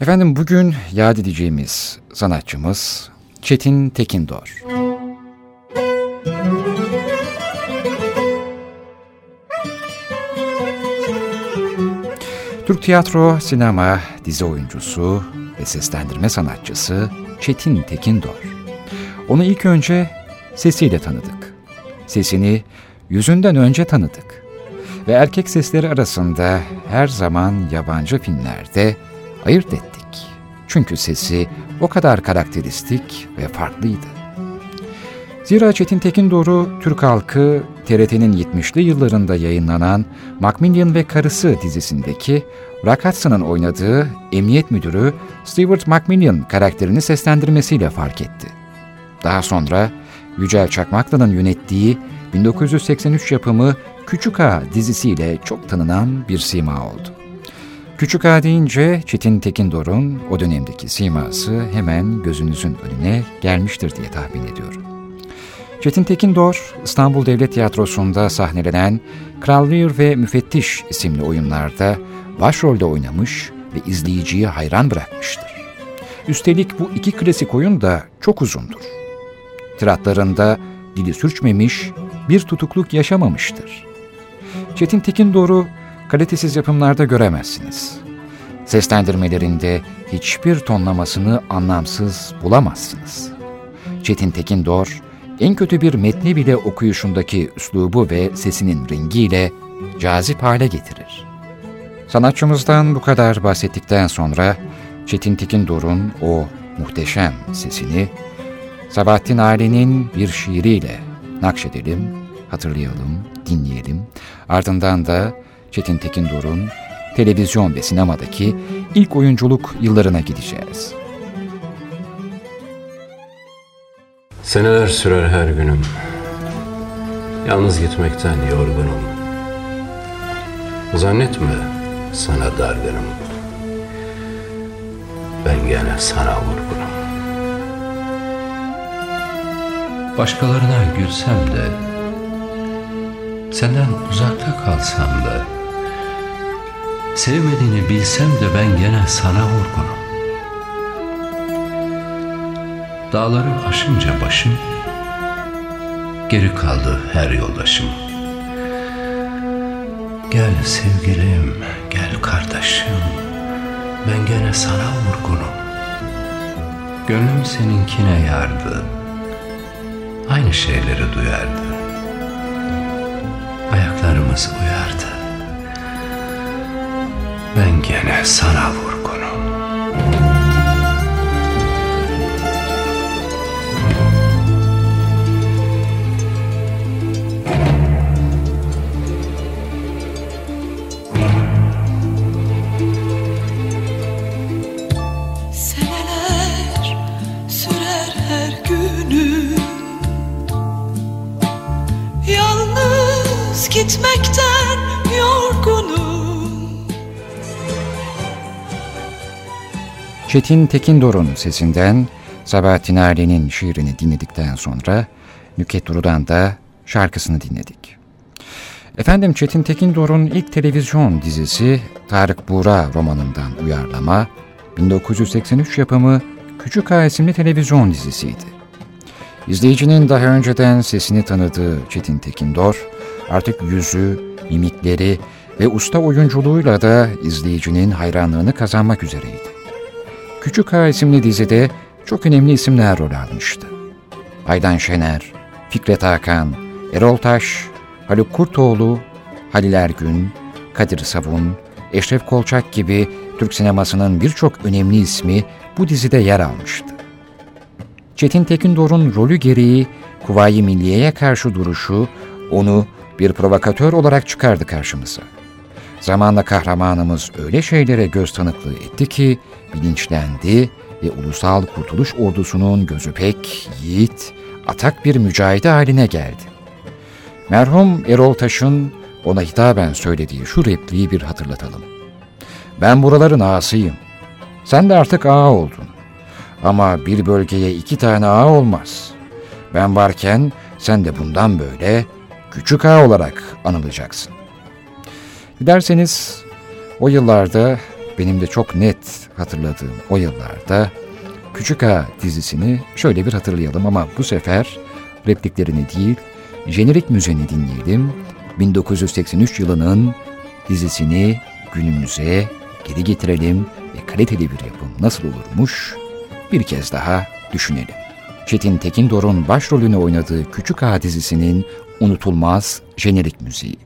Efendim bugün yad edeceğimiz sanatçımız Çetin Tekindor. Türk tiyatro, sinema, dizi oyuncusu ve seslendirme sanatçısı Çetin Tekindor. Onu ilk önce sesiyle tanıdık. Sesini yüzünden önce tanıdık. Ve erkek sesleri arasında her zaman yabancı filmlerde ayırt ettik. Çünkü sesi o kadar karakteristik ve farklıydı. Zira Çetin Tekindor'u Türk halkı TRT'nin 70'li yıllarında yayınlanan Macmillan ve Karısı dizisindeki Rock Hudson'ın oynadığı emniyet müdürü Stewart Macmillan karakterini seslendirmesiyle fark etti. Daha sonra Yücel Çakmaklı'nın yönettiği 1983 yapımı Küçük Ağa dizisiyle çok tanınan bir sima oldu. Küçük Ağa deyince Çetin Tekindor'un o dönemdeki siması hemen gözünüzün önüne gelmiştir diye tahmin ediyorum. Çetin Tekindor, İstanbul Devlet Tiyatrosu'nda sahnelenen Kral Lear ve Müfettiş isimli oyunlarda başrolde oynamış ve izleyiciyi hayran bırakmıştır. Üstelik bu iki klasik oyun da çok uzundur. Tiratlarında dili sürçmemiş, bir tutukluk yaşamamıştır. Çetin Tekindor'u kalitesiz yapımlarda göremezsiniz. Seslendirmelerinde hiçbir tonlamasını anlamsız bulamazsınız. Çetin Tekindor, en kötü bir metni bile okuyuşundaki üslubu ve sesinin rengiyle cazip hale getirir. Sanatçımızdan bu kadar bahsettikten sonra Çetin Tekindor'un o muhteşem sesini Sabahattin Ali'nin bir şiiriyle nakşedelim, hatırlayalım, dinleyelim. Ardından da Çetin Tekindor'un televizyon ve sinemadaki ilk oyunculuk yıllarına gideceğiz. Seneler sürer her günüm. Yalnız gitmekten yorgunum. Zannetme sana dargınım. Ben gene sana vurgunum. Başkalarına gülsem de Senden uzakta kalsam da Sevmediğini bilsem de ben gene sana vurgunum. Dağları aşınca başım Geri kaldı her yoldaşım. Gel sevgilim, gel kardeşim Ben gene sana vurgunum. Gönlüm seninkine yardı Aynı şeyleri duyardı. Ayaklarımız uyardı Ben gene sana vurgunum Seneler sürer her günüm Yalnız gitmekten yorgunum Çetin Tekindor'un sesinden Sabahattin Ali'nin şiirini dinledikten sonra Nüket Duru'dan da şarkısını dinledik. Efendim Çetin Tekindor'un ilk televizyon dizisi Tarık Buğra romanından uyarlama 1983 yapımı Küçük Ağa isimli televizyon dizisiydi. İzleyicinin daha önceden sesini tanıdığı Çetin Tekindor, artık yüzü, mimikleri ve usta oyunculuğuyla da izleyicinin hayranlığını kazanmak üzereydi. Küçük Ağa isimli dizide çok önemli isimler rol almıştı. Aydan Şener, Fikret Hakan, Erol Taş, Haluk Kurtoğlu, Halil Ergün, Kadir Savun, Eşref Kolçak gibi Türk sinemasının birçok önemli ismi bu dizide yer almıştı. Çetin Tekindor'un rolü gereği Kuvayi Milliye'ye karşı duruşu onu bir provokatör olarak çıkardı karşımıza. Zamanla kahramanımız öyle şeylere göz tanıklığı etti ki bilinçlendi ve Ulusal Kurtuluş Ordusu'nun gözü pek yiğit, atak bir mücahide haline geldi. Merhum Erol Taş'ın ona hitaben söylediği şu repliği bir hatırlatalım. Ben buraların ağasıyım. Sen de artık ağa oldun. Ama bir bölgeye iki tane ağa olmaz. Ben varken sen de bundan böyle küçük ağa olarak anılacaksın. Dilerseniz o yıllarda benim de çok net hatırladığım o yıllarda Küçük Ağa dizisini şöyle bir hatırlayalım ama bu sefer repliklerini değil, jenerik müziğini dinleyelim. 1983 yılının dizisini günümüze geri getirelim ve kaliteli bir yapım nasıl olurmuş bir kez daha düşünelim. Çetin Tekindor'un başrolünü oynadığı Küçük Ağa dizisinin unutulmaz jenerik müziği.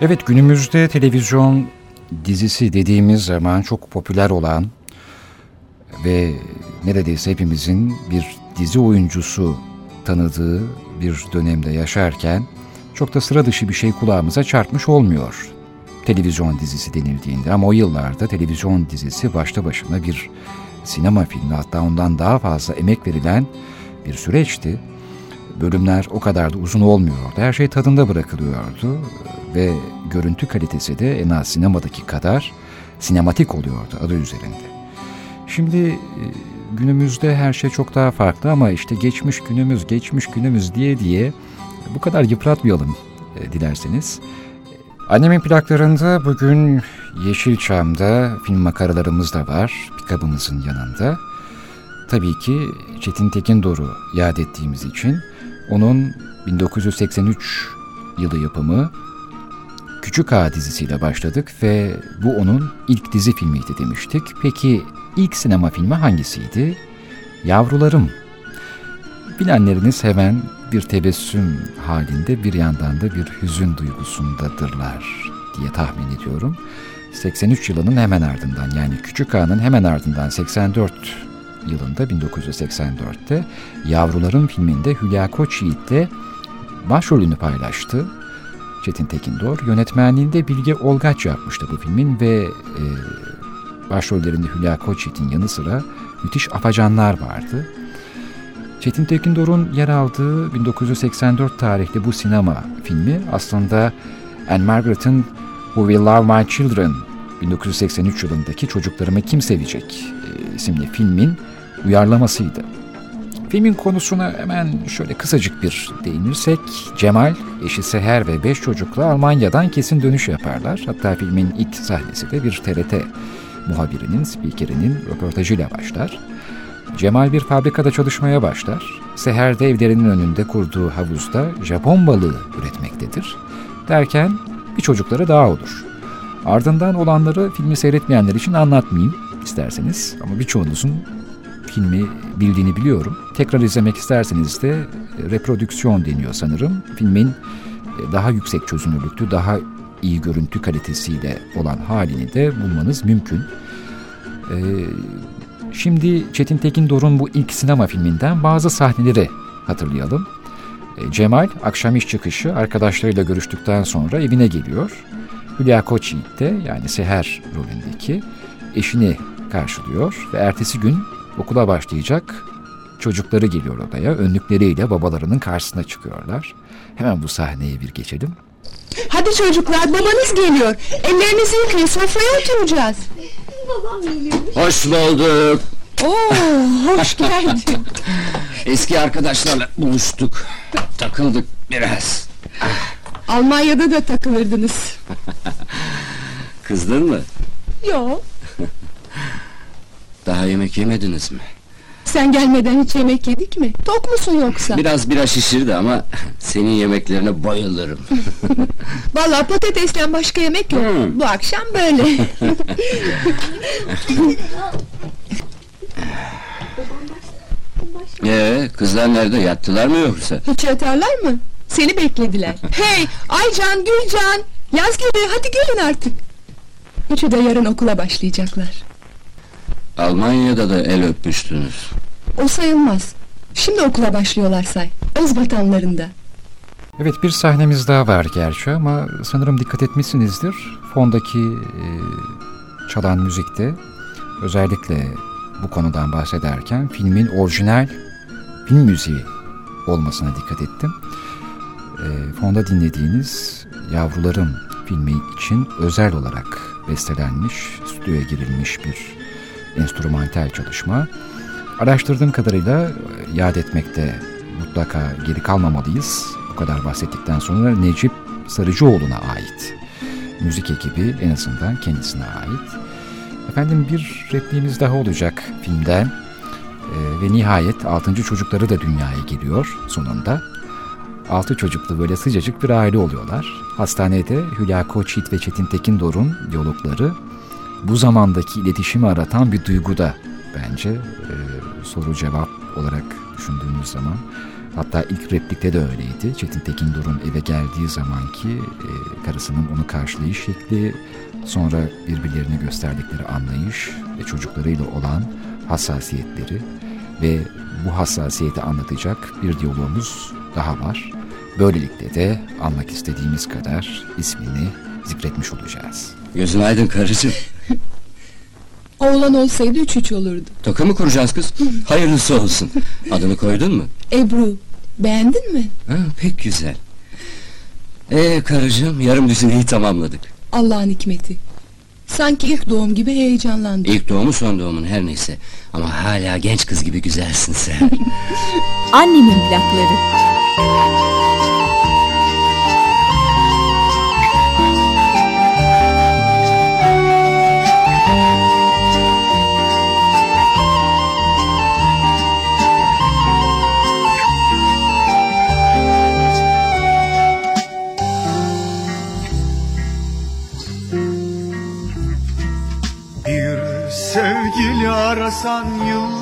Evet günümüzde televizyon dizisi dediğimiz zaman çok popüler olan ve neredeyse hepimizin bir dizi oyuncusu tanıdığı bir dönemde yaşarken çok da sıra dışı bir şey kulağımıza çarpmış olmuyor televizyon dizisi denildiğinde. Ama o yıllarda televizyon dizisi başta başına bir sinema filmi hatta ondan daha fazla emek verilen bir süreçti. Bölümler o kadar da uzun olmuyordu. Her şey tadında bırakılıyordu ve görüntü kalitesi de en az sinemadaki kadar sinematik oluyordu adı üzerinde. Şimdi e, günümüzde her şey çok daha farklı ama işte geçmiş günümüz, geçmiş günümüz diye diye bu kadar yıpratmayalım e, dilerseniz. Annemin plaklarında bugün Yeşilçam'da film makaralarımız da var pikabımızın yanında. Tabii ki Çetin Tekindor'u yad ettiğimiz için onun 1983 yılı yapımı Küçük Ağa dizisiyle başladık ve bu onun ilk dizi filmiydi demiştik. Peki ilk sinema filmi hangisiydi? Yavrularım. Bilenleriniz hemen bir tebessüm halinde bir yandan da bir hüzün duygusundadırlar diye tahmin ediyorum. 83 yılının hemen ardından yani Küçük Ağa'nın hemen ardından 84 yılında 1984'te Yavrularım filminde Hülya Koçyiğit'le başrolünü paylaştı. Çetin Tekindor. Yönetmenliğinde Bilge Olgaç yapmıştı bu filmin ve e, başrollerinde Hülya Koçyiğit'in yanı sıra müthiş afacanlar vardı. Çetin Tekindor'un yer aldığı 1984 tarihli bu sinema filmi aslında Anne Margaret'ın Who Will Love My Children 1983 yılındaki Çocuklarımı Kim Sevecek e, isimli filmin uyarlamasıydı. Filmin konusuna hemen şöyle kısacık bir değinirsek, Cemal, eşi Seher ve beş çocukla Almanya'dan kesin dönüş yaparlar. Hatta filmin ilk sahnesi de bir TRT muhabirinin, spikerinin röportajıyla başlar. Cemal bir fabrikada çalışmaya başlar. Seher de evlerinin önünde kurduğu havuzda Japon balığı üretmektedir. Derken bir çocukları daha olur. Ardından olanları filmi seyretmeyenler için anlatmayayım isterseniz ama birçoğunuzun filmi bildiğini biliyorum. Tekrar izlemek isterseniz de e, reprodüksiyon deniyor sanırım. Filmin e, daha yüksek çözünürlüklü, daha iyi görüntü kalitesiyle olan halini de bulmanız mümkün. E, şimdi Çetin Tekindor'un bu ilk sinema filminden bazı sahneleri hatırlayalım. Cemal akşam iş çıkışı arkadaşlarıyla görüştükten sonra evine geliyor. Hülya Koçyiğit de yani Seher rolündeki eşini karşılıyor ve ertesi gün okula başlayacak çocukları geliyor odaya. Önlükleriyle babalarının karşısına çıkıyorlar. Hemen bu sahneye bir geçelim. Hadi çocuklar babanız geliyor. Ellerinizi yıkayın sofraya oturacağız. Hoş bulduk. Oo, hoş geldin. Eski arkadaşlarla buluştuk. Takıldık biraz. Almanya'da da takılırdınız. Kızdın mı? Yo, Daha yemek yemediniz mi? sen gelmeden hiç yemek yedik mi? Tok musun yoksa? Biraz bira şişirdi ama senin yemeklerine bayılırım. Vallahi patatesten başka yemek yok. Hmm. Bu akşam böyle. Ee, kızlar nerede? Yattılar mı yoksa? hiç yatarlar mı? Seni beklediler. hey, Aycan, Gülcan. Yaz geliyor hadi gelin artık. Üçü de yarın okula başlayacaklar. Almanya'da da el öpmüştünüz. O sayılmaz. Şimdi okula başlıyorlar say. Öz vatanlarında. Evet bir sahnemiz daha var gerçi ama sanırım dikkat etmişsinizdir. Fondaki e, çalan müzikte özellikle bu konudan bahsederken filmin orijinal film müziği olmasına dikkat ettim. e, fonda dinlediğiniz Yavrularım filmi için özel olarak bestelenmiş, stüdyoya girilmiş bir enstrümantal çalışma. Araştırdığım kadarıyla e, yad etmekte mutlaka geri kalmamalıyız. Bu kadar bahsettikten sonra Necip Sarıcıoğlu'na ait. Müzik ekibi en azından kendisine ait. Efendim bir repliğimiz daha olacak filmden. Ee, ve nihayet altıncı çocukları da dünyaya geliyor sonunda. Altı çocuklu böyle sıcacık bir aile oluyorlar. Hastanede Hülya Koçyiğit ve Çetin Tekindor'un diyalogları bu zamandaki iletişimi aratan bir duyguda bence e, soru cevap olarak düşündüğünüz zaman. Hatta ilk replikte de öyleydi. Çetin Tekindor'un eve geldiği zamanki e, karısının onu karşılayış şekli, sonra birbirlerine gösterdikleri anlayış ve çocuklarıyla olan hassasiyetleri ve bu hassasiyeti anlatacak bir diyalogumuz daha var. Böylelikle de almak istediğimiz kadar ismini zikretmiş olacağız. Gözün aydın karıcığım. Oğlan olsaydı üç üç olurdu. Toka mı kuracağız kız? Hayırlısı olsun. Adını koydun mu? Ebru, beğendin mi? Ha, pek güzel. Ee karıcığım yarım düzineyi tamamladık. Allah'ın hikmeti. Sanki ilk doğum gibi heyecanlandım. İlk doğumu son doğumun her neyse. Ama hala genç kız gibi güzelsin sen. Annemin plakları. on you.